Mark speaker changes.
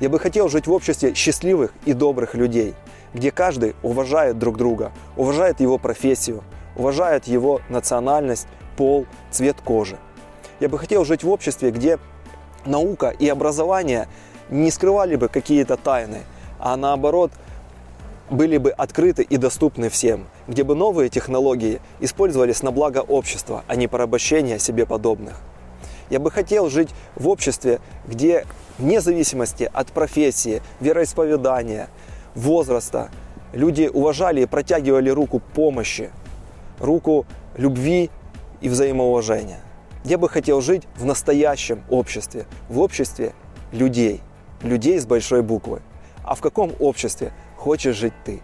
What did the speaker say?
Speaker 1: Я бы хотел жить в обществе счастливых и добрых людей, где каждый уважает друг друга, уважает его профессию, уважает его национальность, пол, цвет кожи. Я бы хотел жить в обществе, где наука и образование не скрывали бы какие-то тайны, а наоборот были бы открыты и доступны всем, где бы новые технологии использовались на благо общества, а не порабощение себе подобных. Я бы хотел жить в обществе, где вне зависимости от профессии, вероисповедания, возраста, люди уважали и протягивали руку помощи, руку любви и взаимоуважения. Я бы хотел жить в настоящем обществе, в обществе людей, людей с большой буквы. А в каком обществе хочешь жить ты?